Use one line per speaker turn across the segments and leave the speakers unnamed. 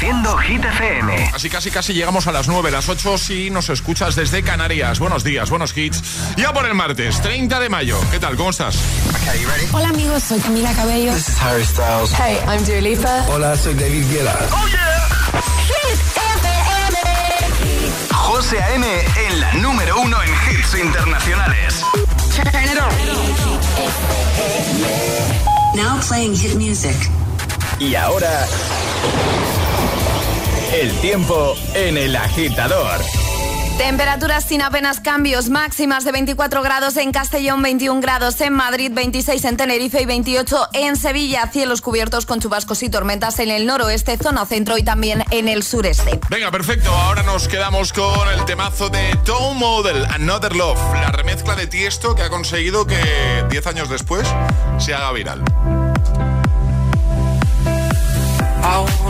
Reproduciendo Hit FM.
Así casi casi llegamos a las 9, las 8 si nos escuchas desde Canarias. Buenos días, buenos hits. Ya por el martes, 30 de mayo. ¿Qué tal? ¿Cómo estás?
Hola amigos, soy Camila Cabello.
This is Harry Styles.
Hey, I'm Dua Lipa.
Hola, soy David Guetta.
¡Oh, yeah!
Hit
FM. José A.M. en la número uno en hits internacionales.
Now playing hit music.
Y ahora, el tiempo en el agitador.
Temperaturas sin apenas cambios, máximas de 24 grados en Castellón, 21 grados en Madrid, 26 en Tenerife y 28 en Sevilla. Cielos cubiertos con chubascos y tormentas en el noroeste, zona centro y también en el sureste.
Venga, perfecto. Ahora nos quedamos con el temazo de Tom Model, Another Love, la remezcla de Tiesto que ha conseguido que 10 años después se haga viral.
I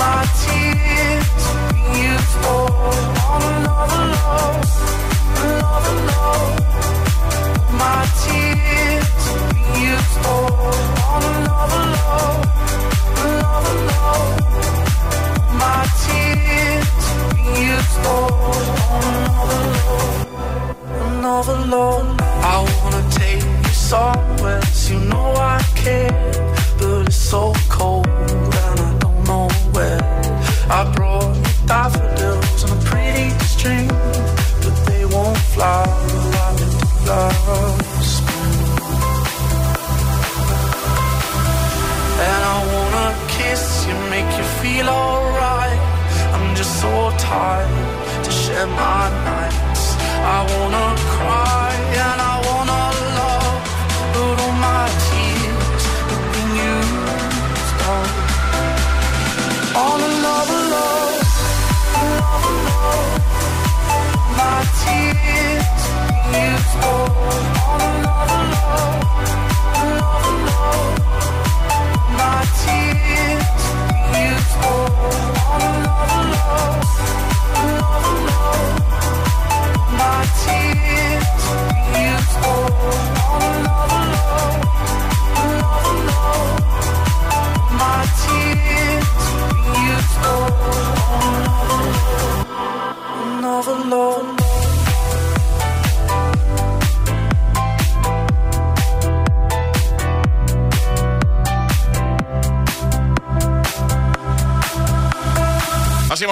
My tears have been used up. All another love,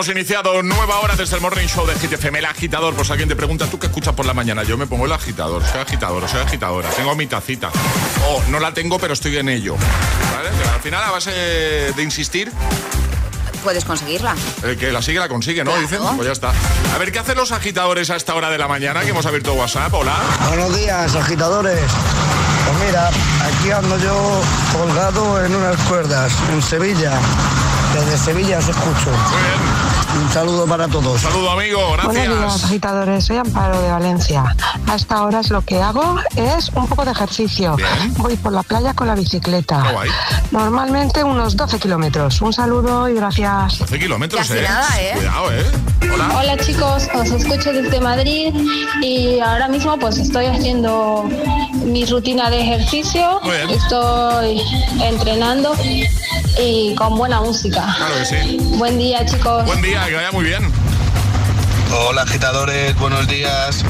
hemos iniciado nueva hora desde el Morning Show de GTFM, el agitador. Pues alguien te pregunta, ¿tú qué escuchas por la mañana? Yo me pongo el agitador, soy agitador, soy agitadora. Tengo mi tacita. O no la tengo, pero estoy en ello. ¿Vale? Pero al final, a base de insistir,
Puedes conseguirla.
el que la sigue la consigue, ¿no?
Claro.
Dicen, pues ya está. A ver, ¿qué hacen los agitadores a esta hora de la mañana? Que hemos abierto WhatsApp. Hola.
Buenos días, agitadores. Pues mira, aquí ando yo colgado en unas cuerdas, en Sevilla. Desde Sevilla os escucho.
Muy bien.
Un saludo para todos.
Saludo, amigo.
Buenos días, agitadores. Soy Amparo de Valencia. A esta hora lo que hago es un poco de ejercicio.
Bien.
Voy por la playa con la bicicleta. Normalmente unos 12 kilómetros. Un saludo y gracias.
12 kilómetros,
Casi
¿eh?
nada, ¿eh?
Cuidado, ¿eh? Hola.
Hola chicos, os escucho desde Madrid y ahora mismo pues estoy haciendo mi rutina de ejercicio,
Muy bien.
estoy entrenando y con buena música.
Claro que sí.
Buen día chicos.
Buen día, que vaya muy bien.
Hola agitadores, buenos días.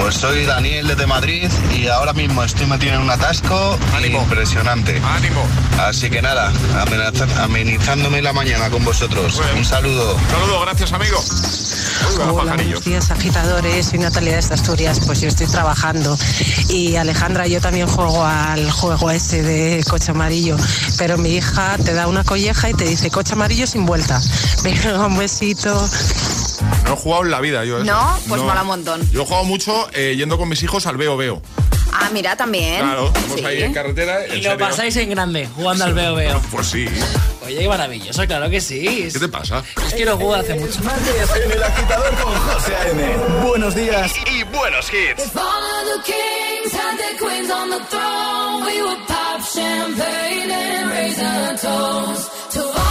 Pues soy Daniel desde Madrid y ahora mismo estoy metido en un atasco impresionante.
Ánimo.
Así que nada, amenizándome la mañana con vosotros. Un saludo.
Un saludo, gracias amigo.
Hola, buenos días agitadores, soy Natalia de Asturias, pues yo estoy trabajando y Alejandra, yo también juego al juego ese de coche amarillo, pero mi hija te da una colleja y te dice coche amarillo sin vuelta. Venga, un besito.
No he jugado en la vida yo.
¿No? Pues mola un montón.
Yo he jugado mucho eh, yendo con mis hijos al veo veo.
Ah, mira, también.
Claro, vamos ahí en carretera.
y lo pasáis en grande, jugando al veo veo.
Pues sí.
Oye, qué maravilloso, claro que sí.
¿Qué te pasa?
Es que lo juego hace mucho.
en el agitador con José A.M. Buenos días y, buenos hits.
If all of the kings had their queens on the throne, we would pop champagne and raise a toast to all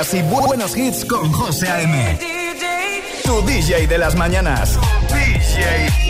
días y bu- buenos hits con José A.M. Tu DJ de las mañanas. DJ.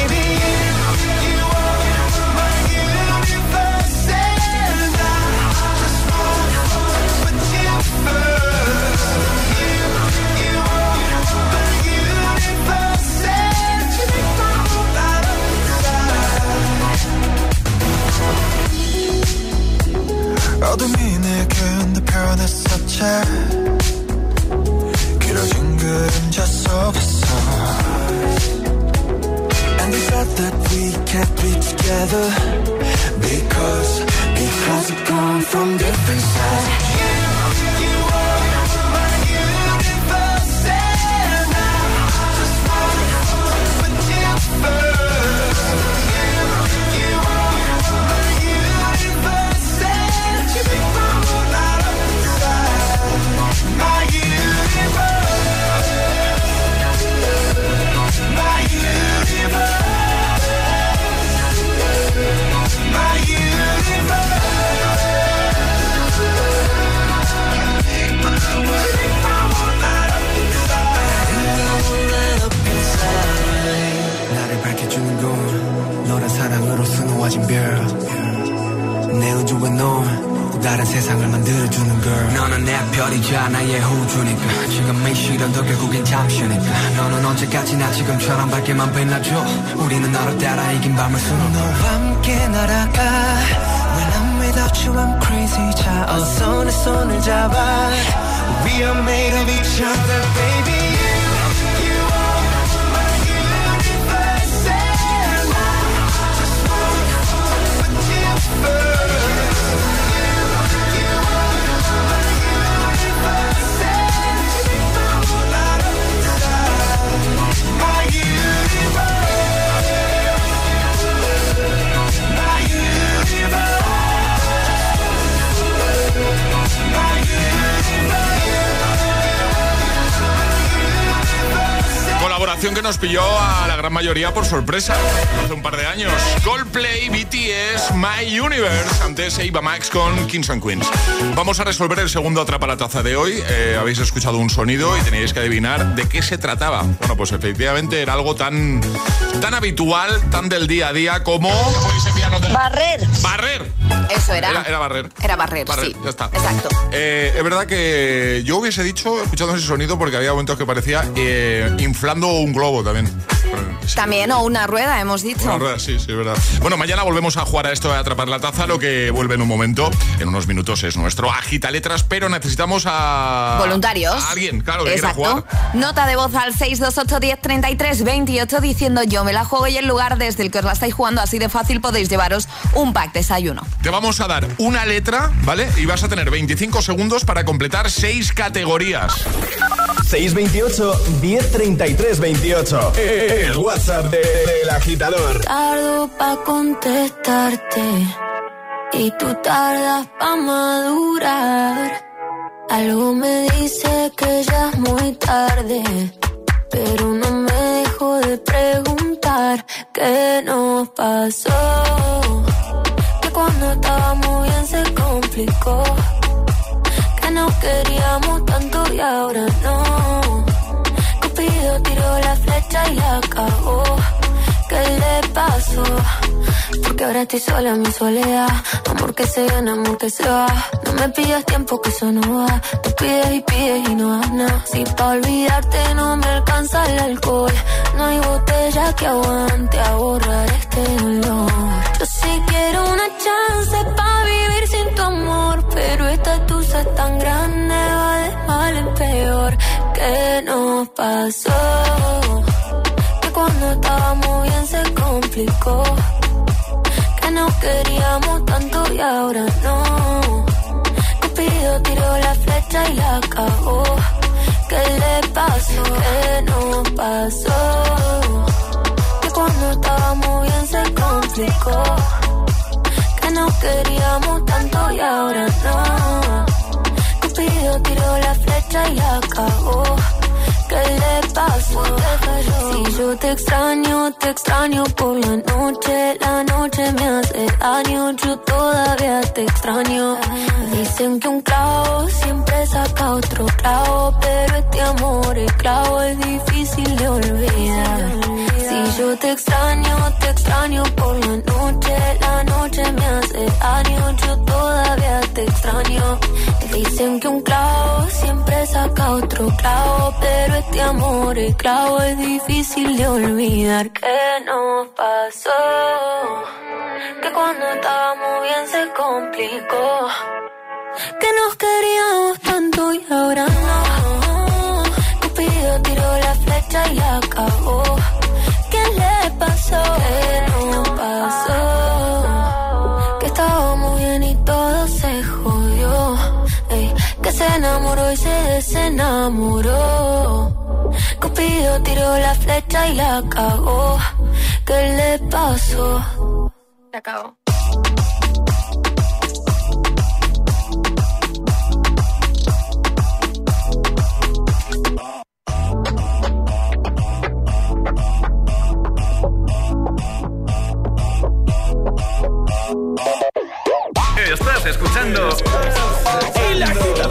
That we can't be together Because, because we've come from different sides 별 내 우주에 넌 다른 세상을 만들어주는 girl. 너는 내 별이자 나의 호주니까. 지금 이 시련도 결국엔 잠시니까. 너는 언제까지나 지금처럼 밝게만 빛나줘? 우리는 너를 따라 이긴 밤을 수놓 너와 함께 날아가. When I'm without you I'm crazy. 자 어서 내 손을 잡아. We are made of each other baby
Que nos pilló a la gran mayoría por sorpresa hace un par de años. Coldplay, BTS, My Universe. Antes Eva Max con Kings and Queens. Vamos a resolver el segundo atrapa la taza de hoy. Eh, habéis escuchado un sonido y tenéis que adivinar de qué se trataba. Bueno, pues efectivamente era algo tan, tan habitual, tan del día a día como.
Barrer.
Barrer.
Eso era.
Era, era barrer.
Era barrer,
Barrer,
sí.
ya está.
Exacto.
Eh, es verdad que yo hubiese dicho, escuchando ese sonido, porque había momentos que parecía eh, inflando un globo también.
También, o una rueda, hemos dicho.
Una rueda, sí, sí, es verdad. Bueno, mañana volvemos a jugar a esto de atrapar la taza. Lo que vuelve en un momento, en unos minutos, es nuestro agita letras, pero necesitamos a.
Voluntarios.
A alguien, claro, que quiera
Exacto.
jugar.
Nota de voz al 628 10 33 28 diciendo yo me la juego y el lugar desde el que os la estáis jugando así de fácil podéis llevaros un pack desayuno.
Te vamos a dar una letra, ¿vale? Y vas a tener 25 segundos para completar seis categorías.
628 1033 28. El WhatsApp de- agitador.
Tardo pa' contestarte y tú tardas pa' madurar. Algo me dice que ya es muy tarde, pero no me dejo de preguntar qué nos pasó. Que cuando estábamos bien se complicó, que nos queríamos tanto y ahora no. Cupido tiró la flecha y la cagó. ¿Qué le pasó? Porque ahora estoy sola en mi soledad. Amor que se gana, amor que se va. No me pidas tiempo que eso no va. Tú pides y pides y no das nada. Si pa' olvidarte no me alcanza el alcohol. No hay botella que aguante a borrar este dolor. Yo sí quiero una chance pa' vivir sin tu amor. Pero esta tusa es tan grande, va de mal en peor. ¿Qué nos pasó? que cuando estábamos bien se complicó. Que nos queríamos tanto y ahora no. Cupido tiró la flecha y la cagó. ¿Qué le pasó? ¿Qué nos pasó? Que cuando estábamos bien se complicó. Que nos queríamos tanto y ahora no. Cupido tiró la flecha y la cagó. ¿Qué le pasó? Si yo te extraño, te extraño por la noche. La noche me hace daño, yo todavía te extraño. Dicen que un clavo siempre saca otro clavo, pero este amor es clavo, es difícil de olvidar. Si yo te extraño, te extraño por la noche. La noche me hace daño, yo todavía te extraño. Dicen que un clavo siempre saca otro clavo, pero este amor es clavo, es difícil de olvidar. ¿Qué nos pasó? Que cuando estábamos bien se complicó. Que nos queríamos tanto y ahora no. Cupido tiró la flecha y la cagó. ¿Qué le pasó? ¿Qué nos pasó? Y se desenamoró. Cupido tiró la flecha y la cagó. ¿Qué le pasó?
Se acabó.
Estás escuchando El Agitador.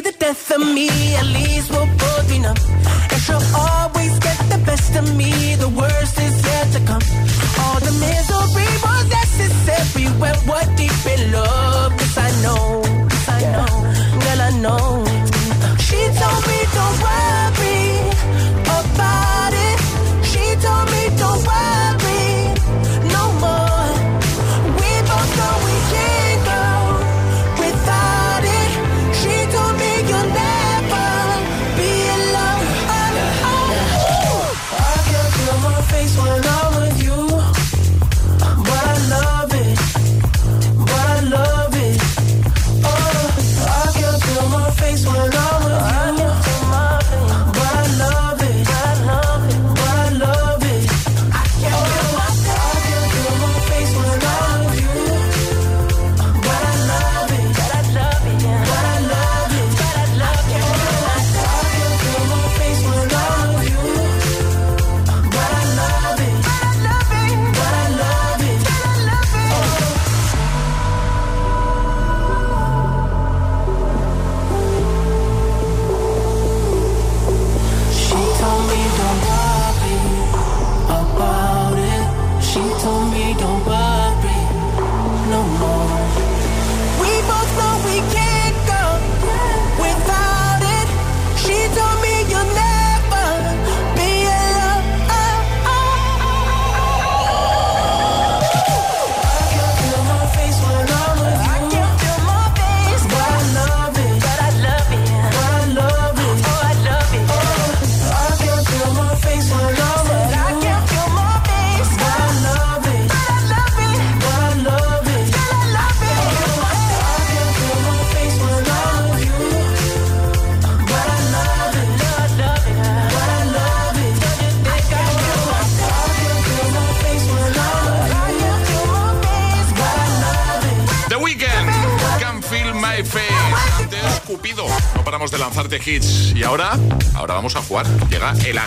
the death of me. At least we'll both be numb. And she'll always get the best of me. The worst is yet to come. All the misery was necessary when we're deep in love. Cause I know, cause I know, girl, I know. She told me don't worry about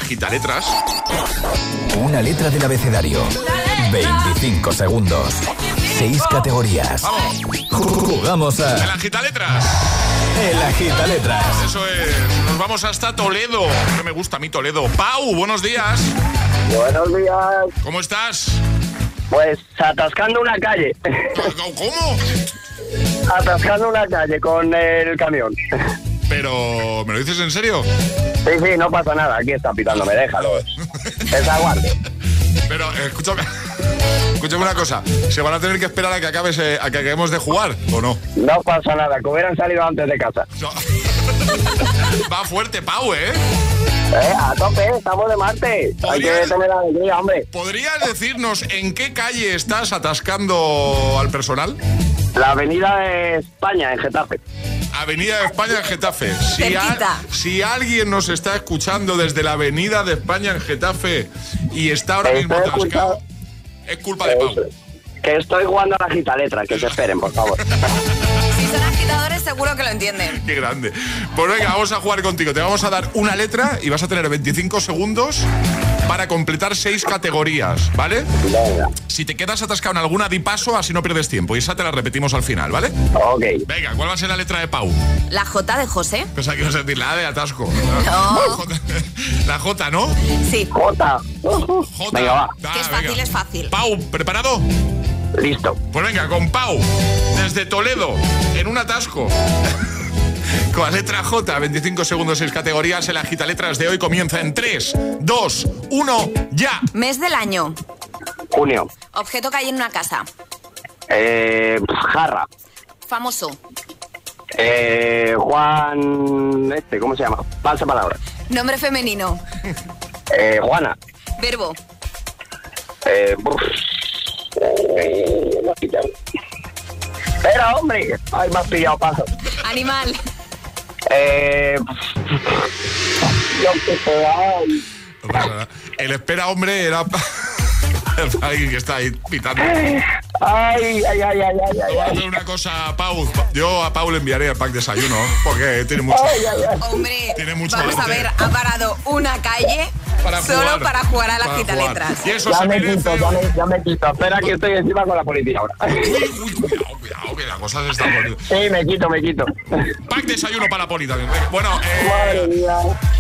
agita letras.
Una letra del abecedario. 25 segundos. 6 categorías. Jugamos
El
a
agita letras.
El Agita Letras.
Eso es. Nos vamos hasta Toledo. Que me gusta a mí Toledo. Pau, buenos días.
Buenos días.
¿Cómo estás?
Pues atascando una calle.
¿Cómo?
Atascando una calle con el camión.
Pero, ¿me lo dices en serio?
Sí, sí, no pasa nada. Aquí está pitándome, déjalo. Es aguarde.
Pero, eh, escúchame. Escúchame una cosa. ¿Se van a tener que esperar a que acabes, eh, a que acabemos de jugar o no?
No pasa nada, que hubieran salido antes de casa.
Va fuerte, Pau, ¿eh?
Eh, a tope, estamos de Marte. Hay que tener alegría, hombre.
¿Podrías decirnos en qué calle estás atascando al personal?
La avenida de España, en Getafe.
Avenida de España en Getafe. Si, a-
Cerquita.
si alguien nos está escuchando desde la Avenida de España en Getafe y está ahora mismo atascado, es culpa de Pau.
Que estoy jugando a la gita letra, que se esperen, por favor.
Si son agitadores, seguro que lo entienden.
Qué grande. Pues venga, vamos a jugar contigo. Te vamos a dar una letra y vas a tener 25 segundos para completar seis categorías, ¿vale? Si te quedas atascado en alguna, di paso, así no pierdes tiempo. Y esa te la repetimos al final, ¿vale?
Ok.
Venga, ¿cuál va a ser la letra de Pau?
La J de José.
Pensaba que ibas a decir la A de atasco.
No.
La J, ¿no?
Sí.
J.
J.
Venga, va.
Ah,
Que es
venga.
fácil, es fácil.
Pau, ¿preparado?
Listo.
Pues venga, con Pau, desde Toledo, en un atasco. con la letra J, 25 segundos, 6 categorías. El agita letras de hoy comienza en 3, 2, 1, ya.
Mes del año.
Junio.
Objeto que hay en una casa.
Eh, jarra.
Famoso.
Eh, Juan... Este, ¿cómo se llama? Falsa palabra.
Nombre femenino.
Eh, Juana.
Verbo.
Eh. Eh, pillado. Espera, hombre. Ay, me has pillado paso.
Animal.
Eh.
No pasa. El espera hombre era alguien que está ahí pitando.
Ay, ay, ay, ay, ay, ay, ay.
hacer una cosa a Pau. Yo a Pau le enviaré el pack desayuno porque tiene mucho.
Ay, ay, ay.
Hombre,
Tiene mucho
vamos a ver, ha parado una calle
Para
solo
jugar.
para jugar a la
Para
gita
jugar.
letras.
Y eso
Ya
se
me
merece.
quito, ya me, ya me quito. Espera que estoy encima con la policía ahora.
Uy, uy, cuidado, cuidado, que la cosa se está poniendo.
Sí, me quito, me quito.
Pack desayuno para la poli también. Bueno, eh.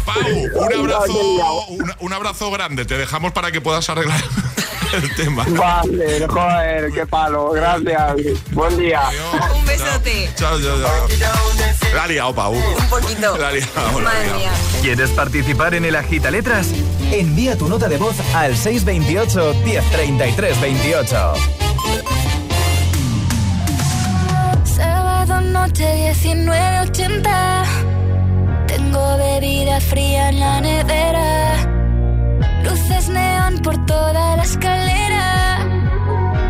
Pau, un abrazo, un abrazo grande. Te dejamos para que puedas arreglar el tema.
Vale, joder, qué palo. Gracias. Buen día.
Adiós.
Un besote.
Chao, chao, chao. La ha liado, Pau.
Un poquito.
La ha liado, la ha
Madre
liado.
mía.
¿Quieres participar en el agita letras? Envía tu nota de voz al 628 1033 28.
Sábado noche 19.80 Tengo bebida fría en la nevera Luces neón por toda la escalera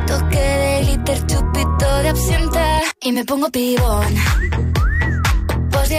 Toque de glitter, chupito de absenta Y me pongo pibón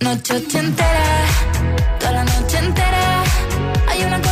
Noche ochentera, toda la noche entera. Hay una cola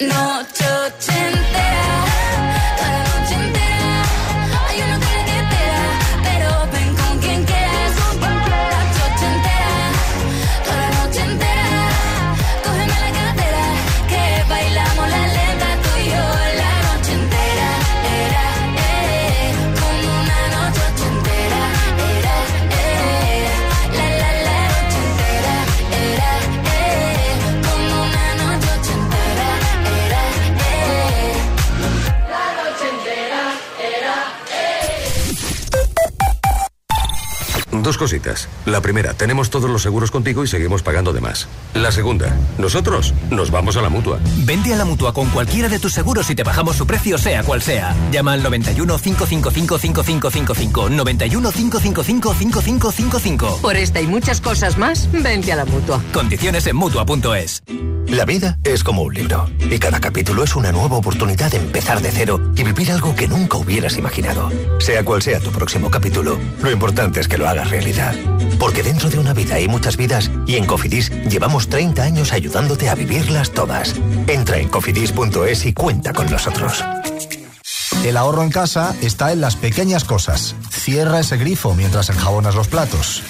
Noche
cositas. La primera, tenemos todos los seguros contigo y seguimos pagando de más. La segunda, nosotros nos vamos a la mutua.
Vente a la mutua con cualquiera de tus seguros y te bajamos su precio, sea cual sea. Llama al 91 555 5555. 91 555 5555.
Por esta y muchas cosas más, vente a la mutua.
Condiciones en mutua.es.
La vida es como un libro y cada capítulo es una nueva oportunidad de empezar de cero y vivir algo que nunca hubieras imaginado. Sea cual sea tu próximo capítulo, lo importante es que lo hagas realidad. Porque dentro de una vida hay muchas vidas y en Cofidis llevamos 30 años ayudándote a vivirlas todas. Entra en cofidis.es y cuenta con nosotros.
El ahorro en casa está en las pequeñas cosas. Cierra ese grifo mientras enjabonas los platos.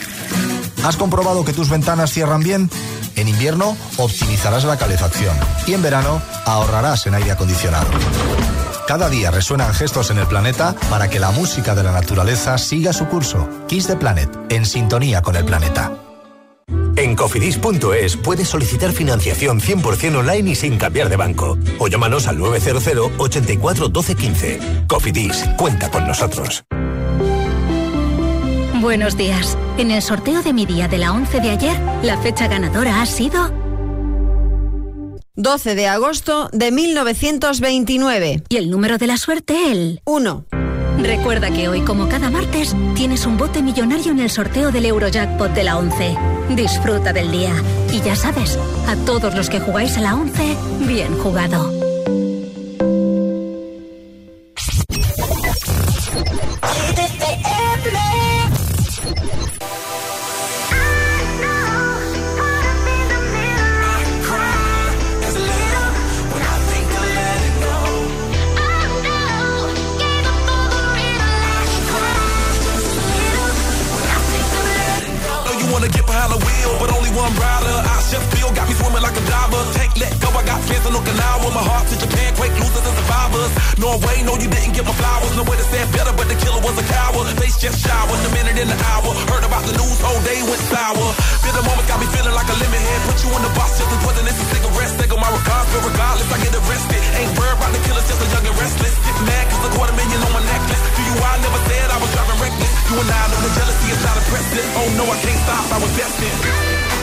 ¿Has comprobado que tus ventanas cierran bien? En invierno optimizarás la calefacción y en verano ahorrarás en aire acondicionado. Cada día resuenan gestos en el planeta para que la música de la naturaleza siga su curso. Kiss the Planet, en sintonía con el planeta.
En cofidis.es puedes solicitar financiación 100% online y sin cambiar de banco. O llámanos al 900 84 12 15. Cofidis, cuenta con nosotros.
Buenos días. En el sorteo de mi día de la 11 de ayer, la fecha ganadora ha sido
12 de agosto de 1929.
y el número de la suerte el
1.
Recuerda que hoy, como cada martes, tienes un bote millonario en el sorteo del Eurojackpot de la 11. Disfruta del día. Y ya sabes, a todos los que jugáis a la 11, bien jugado.
Rider. I just feel got me swimming like a diver. Tank let go, I got fans in Okinawa. My heart to Japan, quake losers and survivors. Norway, no, you didn't get my flowers. No way to say better, but the killer was a coward. Face just showered, the minute in the hour. Heard about the news, whole day went sour. Feel the moment got me feeling like a lemon head. Put you in the box just as poison it's a cigarette. Take on my regards, but regardless, I get arrested. Ain't worried about the killers, just a young and restless. Get mad cause a quarter million on my necklace. Do you, I never said I was driving reckless. You and I know the jealousy is not impressive. Oh no, I can't stop, I was destined.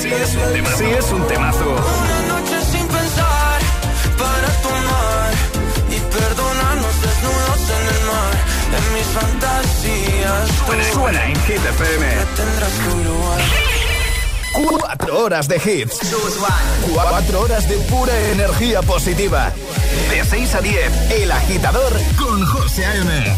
Sí es un temazo. Sí es un temazo.
Una noche sin pensar para tomar y perdonarnos desnudos en el mar. En mis fantasías
Suena, suena en Hit FM.
tendrás.
Cuatro horas de hits. Cuatro horas de pura energía positiva. De 6 a 10, El Agitador con José A.M.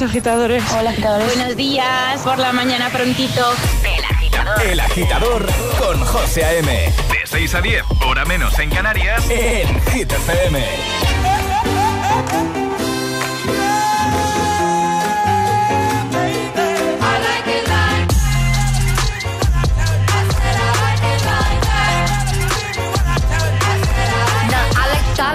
días, agitadores.
Hola, agitadores.
Buenos días, por la mañana prontito.
El agitador. El agitador con José A.M. De 6 a 10, hora menos en Canarias, en Hit FM.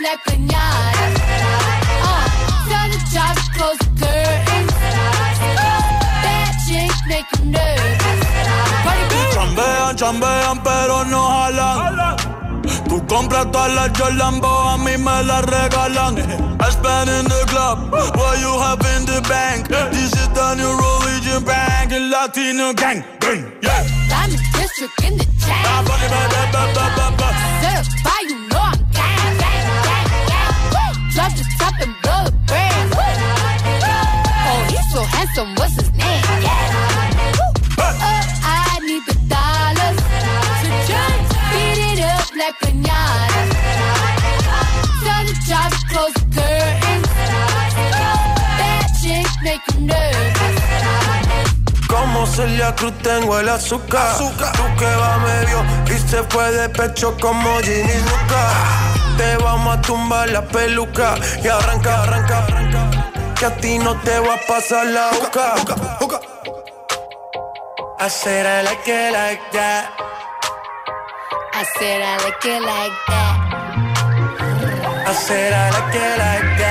It up like. Uh, tell the jobs close the curtains. Bad chicks make you nervous.
Chambean, chambean, pero no jalan. Tú compras todas las Jolambo, a mí me las regalan. I spend in the club, what you have in the bank. This is the new religion bank, and Latino gang, gang, yeah.
I'm district in the chain. Drop the top and blow the brand. Oh, he's so handsome, what's his name? Oh, I need the dollars to just beat it up like pinata. Tell the jobs close
Celia Cruz tengo el azúcar. Tú que va medio y se fue de pecho como Ginny Luca. Te vamos a tumbar la peluca y arranca, arranca, arranca. Que a ti no te va a pasar la boca. I said I like it like that.
I said I like it like that.
I said I like it like that.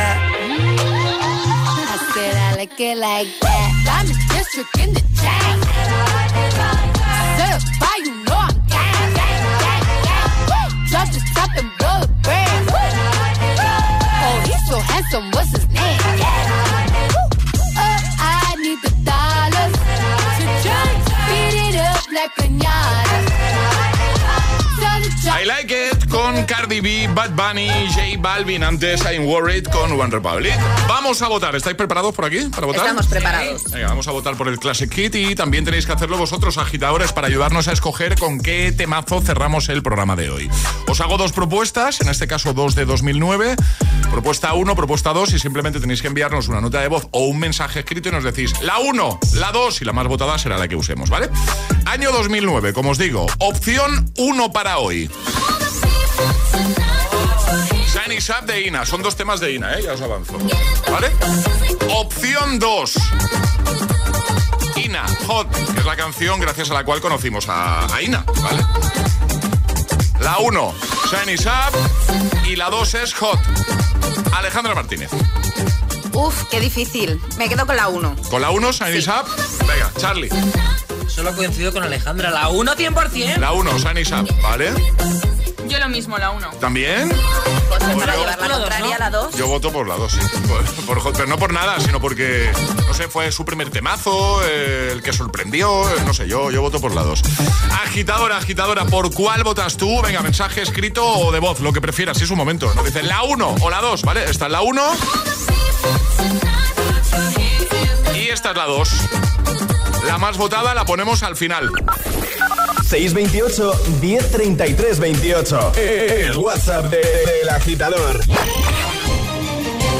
I said I like it like that. I'm in district in the chain.
Bad Bunny, J Balvin, antes I'm Worried con One Republic. Vamos a votar. ¿Estáis preparados por aquí para votar?
Estamos preparados.
Venga, vamos a votar por el Classic Hit y también tenéis que hacerlo vosotros, agitadores, para ayudarnos a escoger con qué temazo cerramos el programa de hoy. Os hago dos propuestas, en este caso dos de 2009. Propuesta 1, propuesta 2 y simplemente tenéis que enviarnos una nota de voz o un mensaje escrito y nos decís la 1, la 2 y la más votada será la que usemos, ¿vale? Año 2009, como os digo, opción 1 para hoy. Shiny Up de Ina. Son dos temas de Ina, ¿eh? Ya os avanzo. ¿Vale? Opción 2. Ina, Hot, que es la canción gracias a la cual conocimos a, a Ina, ¿vale? La 1, Shiny Up. Y la 2 es Hot. Alejandra Martínez.
Uf, qué difícil. Me quedo con la 1.
Con la 1, Shiny Up. Venga, Charlie.
Solo coincido con Alejandra. La 1 100%.
La 1, Shiny Up, ¿vale?
Yo lo mismo, la 1.
¿También?
Pues para
yo-
llevar la contraria la 2.
Yo voto por la 2, sí. Por- por pero no por nada, sino porque, no sé, fue su primer temazo, eh, el que sorprendió, eh, no sé, yo, yo voto por la 2. Agitadora, agitadora, ¿por cuál votas tú? Venga, mensaje escrito o de voz, lo que prefieras, si es un momento. Dicen la 1 o la 2, ¿vale? Esta es la 1. Y esta es la 2. La más votada la ponemos al final.
628 1033 28. El WhatsApp de- del agitador.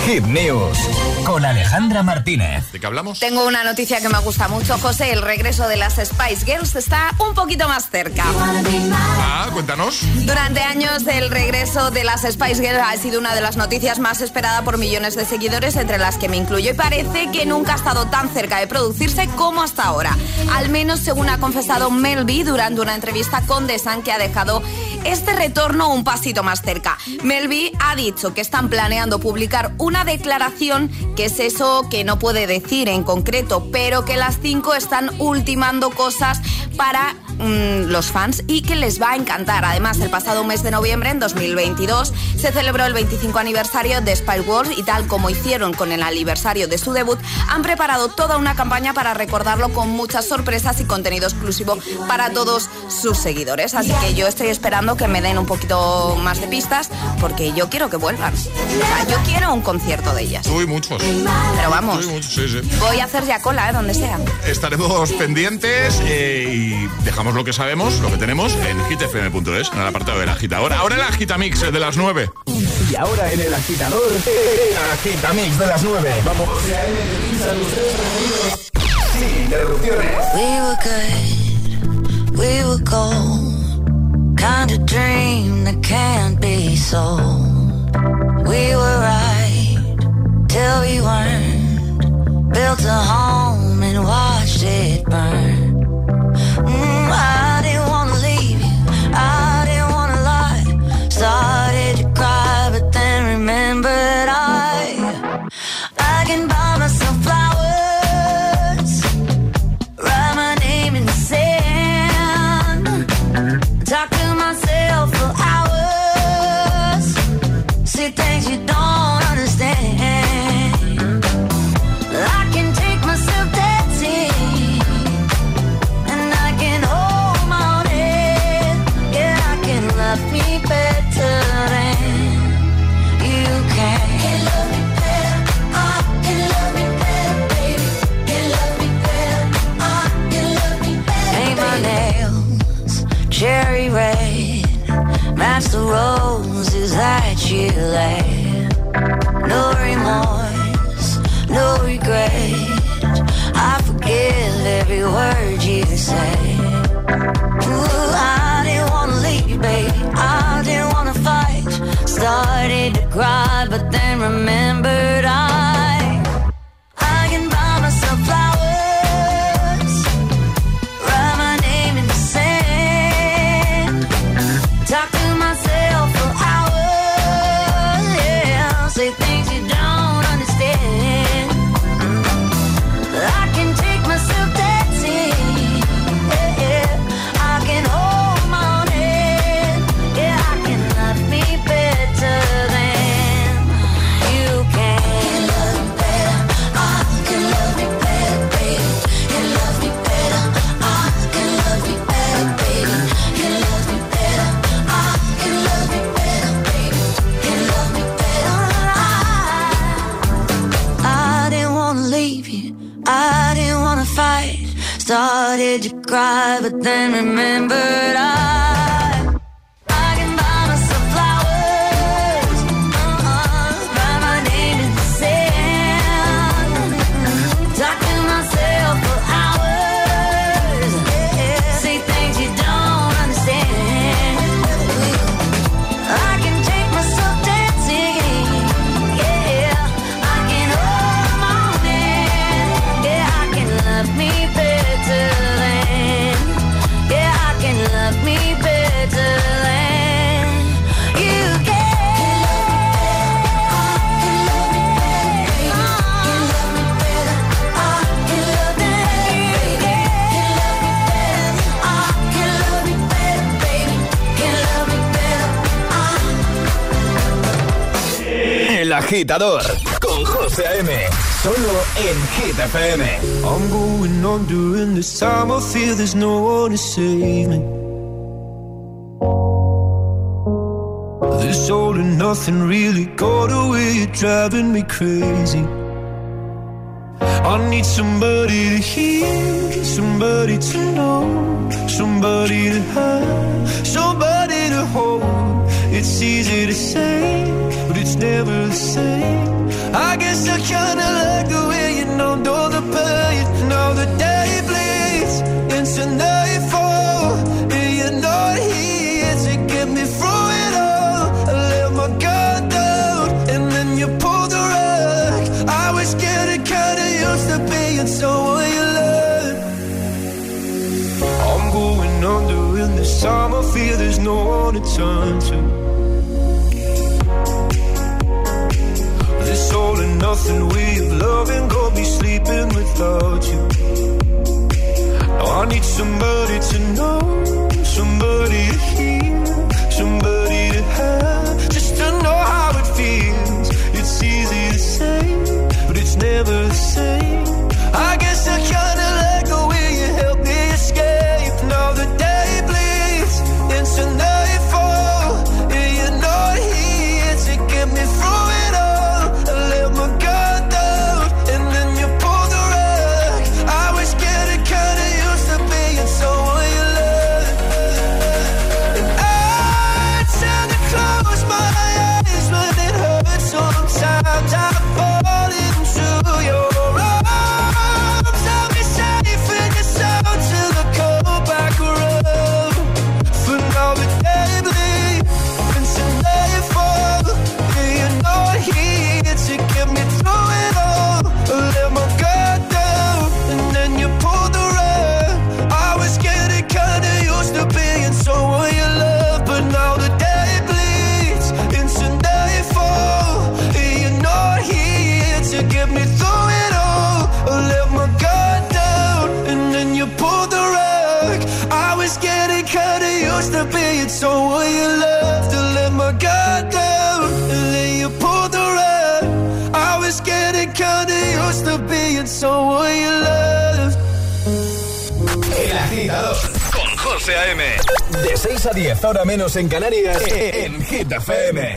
Hit News
con Alejandra Martínez.
¿De qué hablamos?
Tengo una noticia que me gusta mucho, José. El regreso de las Spice Girls está un poquito más cerca.
Ah, cuéntanos.
Durante años, el regreso de las Spice Girls ha sido una de las noticias más esperadas por millones de seguidores, entre las que me incluyo. Y parece que nunca ha estado tan cerca de producirse como hasta ahora. Al menos según ha confesado Mel B durante una entrevista con The Sun, que ha dejado este retorno un pasito más cerca. Mel B ha dicho que están planeando publicar una declaración, que es eso que no puede decir en concreto, pero que las cinco están ultimando cosas para mm, los fans y que les va a encantar. Además, el pasado mes de noviembre, en 2022, se celebró el 25 aniversario de Spice World y tal como hicieron con el aniversario de su debut, han preparado toda una campaña para recordarlo con muchas sorpresas y contenido exclusivo para todos sus seguidores. Así que yo estoy esperando que me den un poquito más de pistas porque yo quiero que vuelvan. O sea, yo quiero un concierto de ellas.
Uy, muchos.
Pero vamos,
Uy, muchos, sí, sí.
voy a hacer ya cola, ¿eh? donde sea.
Estaremos pendientes eh, y dejamos lo que sabemos, lo que tenemos en hitfm.es, en el apartado de la agitadora. Ahora el agitamix eh, de las 9.
Y ahora en el agitador, el agitamix de las 9. Vamos. Sin interrupciones.
We were good, we were gold. Kind of dream that can't be sold. We were right till we weren't. Built a home and watched it burn. No remorse, no regret. I forgive every word you say. and
remember agitador con José A.M. Solo en Hit FM.
I'm going on during this time. I feel there's no one to save me. This all and nothing really got away. You're driving me crazy. I need somebody to hear, somebody to know, somebody to have, somebody to hold. It's easy to say, it's never the same. I guess I kinda like the way you know, know the pain. Now the day bleeds into nightfall, and you're not here to get me through it all. I let my guard down, and then you pull the rug. I was getting kinda used to being someone you love. I'm going under in this time. I feel there's no one to turn to. nothing we've loved and go be sleeping without you. Now I need somebody to know, somebody to hear.
José A.M. De 6 a 10, ahora menos en Canarias, e- en Hit FM.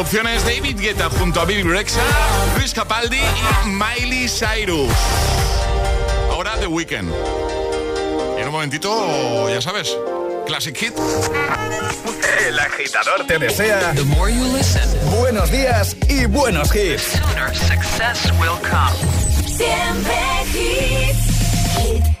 opciones David Guetta junto a Bibi Rexa, Luis Capaldi y Miley Cyrus. Ahora The Weeknd. Y en un momentito, ya sabes, Classic Hit.
El agitador te desea The more you listen, buenos días y buenos hits.
Siempre hits. Hit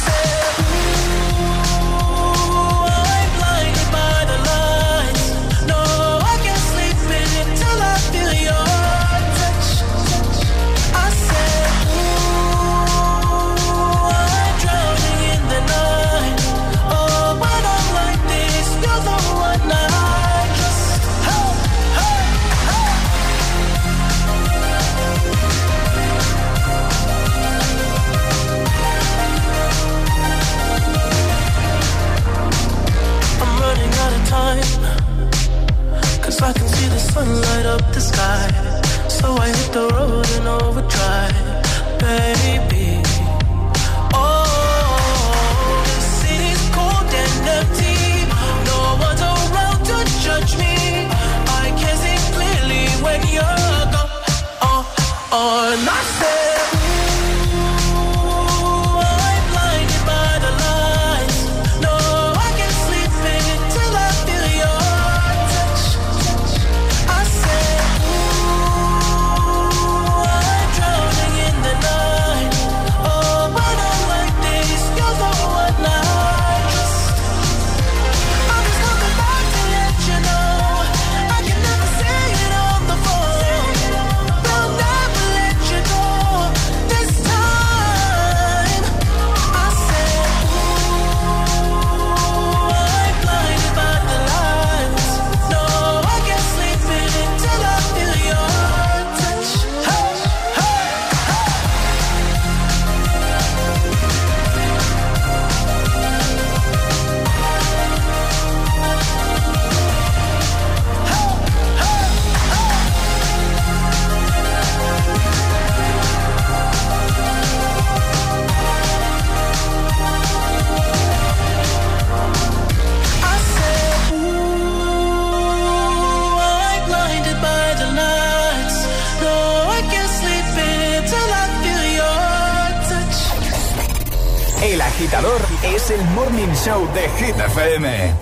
Show de Hit FM.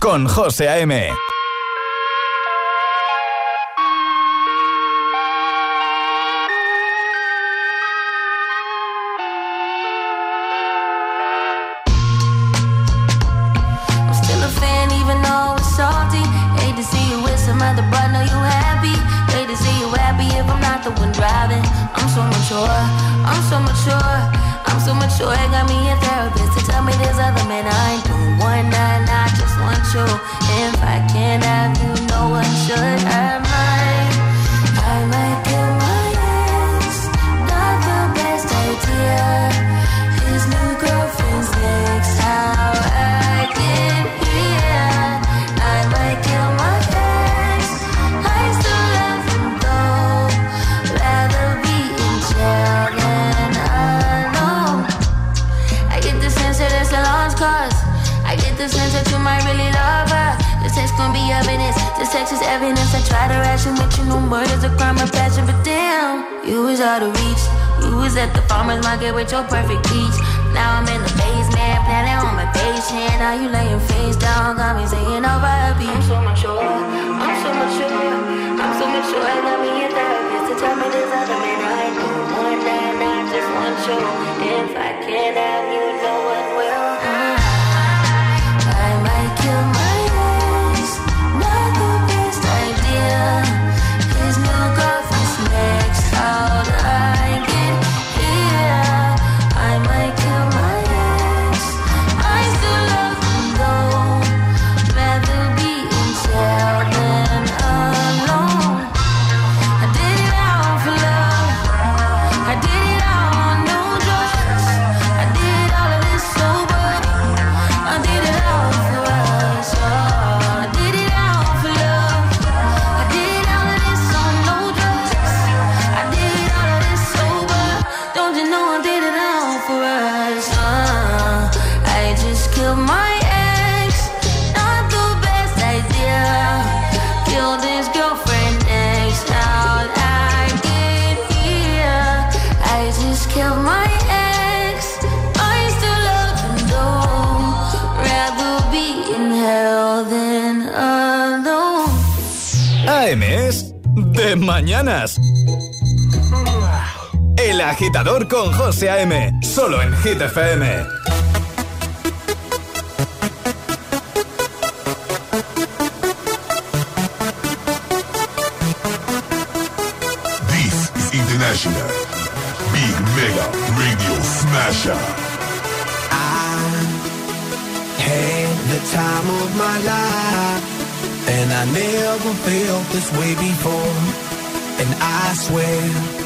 Con José A.M. agitador con José A.M. Solo en Hit FM.
This is International Big Mega Radio Smasher.
had the time of my life And I never felt this way before And I swear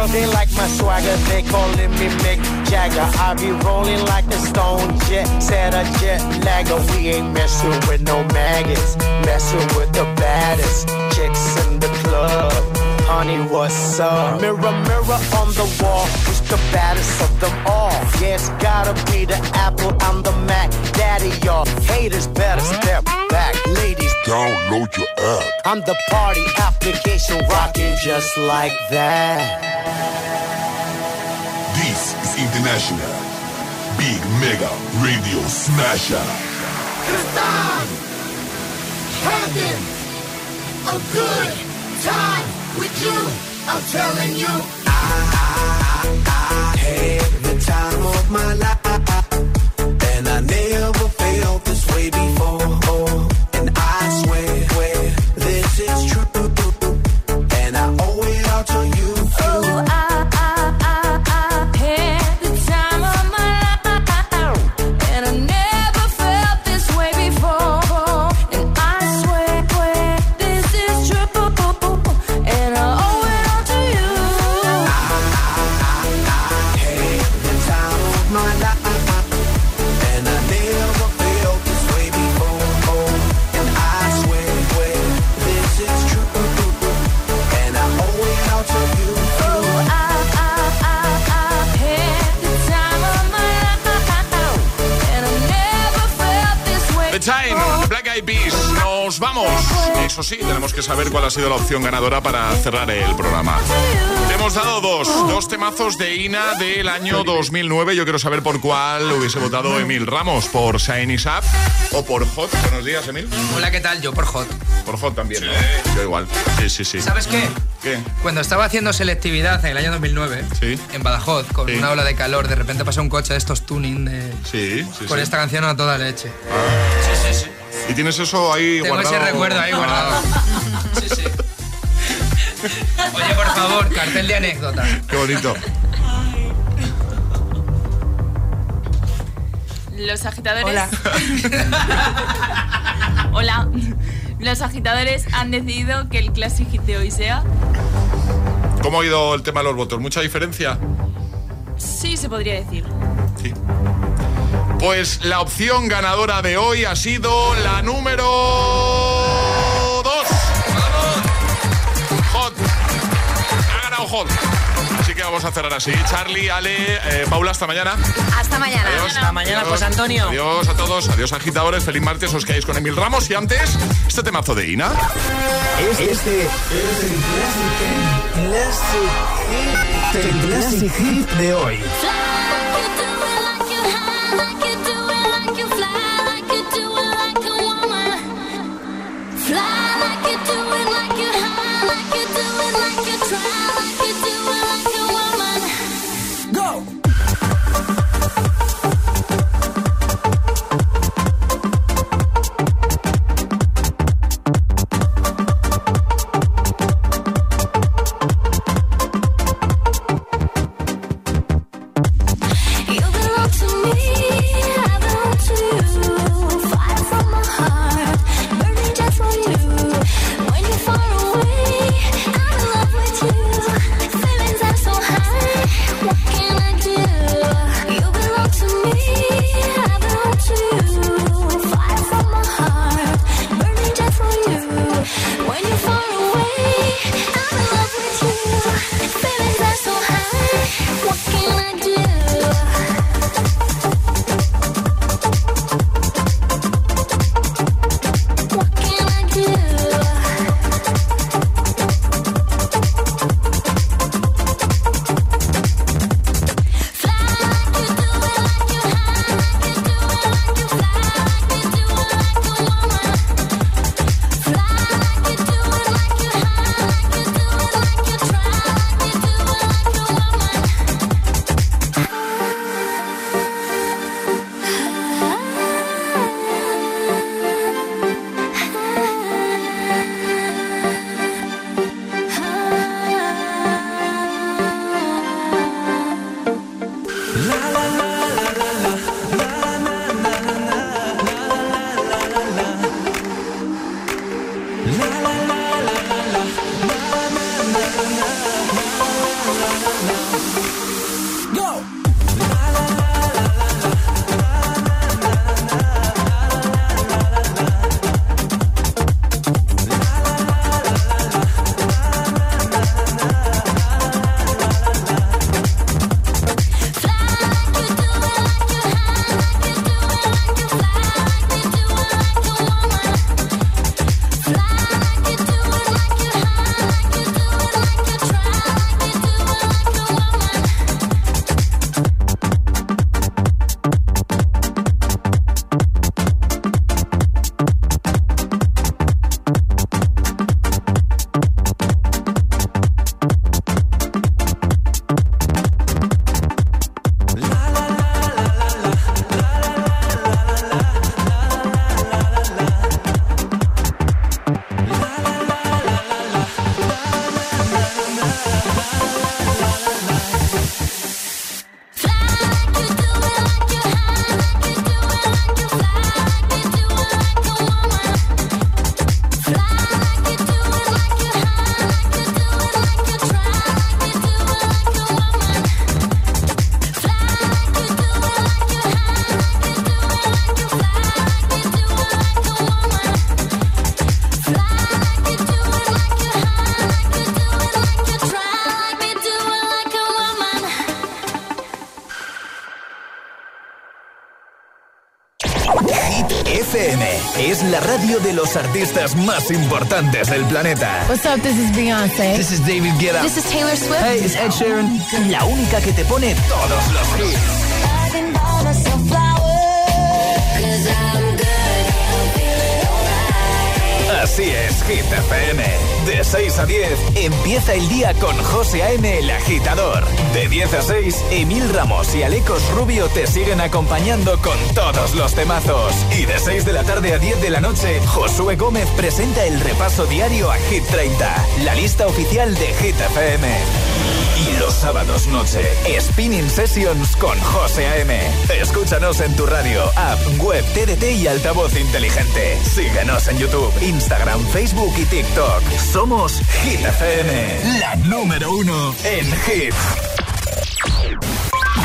girls, they like my swagger. They calling me Mick Jagger. I be rolling like a stone jet, set a jet lagger. We ain't messing with no maggots, messing with the baddest chicks in the club. Honey, what's up? Mirror, mirror on the wall, who's the baddest of them all? Yeah, it's gotta be the Apple, I'm the Mac. Daddy, y'all haters better step back. Ladies,
Download your app.
I'm the party application rocking just like that.
This is International Big Mega Radio Smasher.
Cause I'm having a good time with you. I'm telling you.
I had the time of my life,
Eso sí, tenemos que saber cuál ha sido la opción ganadora para cerrar el programa. Te hemos dado dos, dos temazos de Ina del año 2009. Yo quiero saber por cuál hubiese votado Emil Ramos, por Shiny Up o por Hot. Buenos días, Emil.
Hola, ¿qué tal? Yo por Hot.
Por Hot también, ¿no? Yo igual. Sí, sí, sí.
¿Sabes qué?
¿Qué?
Cuando estaba haciendo selectividad en el año 2009, en Badajoz, con
Sí.
una ola de calor, de repente pasó un coche de estos tuning de...
Sí, sí,
con
sí.
esta canción a toda leche.
Sí, sí, sí. ¿Y tienes eso ahí
Tengo
guardado?
ese recuerdo ahí guardado. Sí, sí. Oye, por favor, cartel de anécdota.
Qué bonito.
Los agitadores.
Hola.
Hola. Los agitadores han decidido que el Classic Hit de hoy sea.
¿Cómo ha ido el tema de los votos? ¿Mucha diferencia?
Sí, se podría decir.
Pues la opción ganadora de hoy ha sido la número 2. Hot. Ha ganado Hot. Así que vamos a cerrar así. Charlie, Ale, eh, Paula, hasta mañana.
Hasta mañana.
Adiós.
Hasta mañana, pues Antonio.
Adiós a todos, adiós agitadores, feliz martes, os quedáis con Emil Ramos y antes, este temazo de Ina.
Este es el Classic, el Classic Hit de hoy. Artistas más importantes del planeta.
What's up? This is Beyonce.
This is David Guetta.
This is Taylor Swift.
Hey, it's Ed Sheeran. La única que te pone todos los hits. Así es, Hit FM. De 6 a 10 empieza el día con José A.M. el agitador. De 10 a 6, Emil Ramos y Alecos Rubio te siguen acompañando con todos los temazos. Y de 6 de la tarde a 10 de la noche, Josué Gómez presenta el repaso diario a Hit 30, la lista oficial de Hit FM. Sábados noche, Spinning Sessions con José A.M. Escúchanos en tu radio, app, web, TDT y altavoz inteligente. Síguenos en YouTube, Instagram, Facebook y TikTok. Somos Hit FM, la número uno en hits.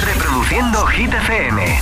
Reproduciendo Hit FM.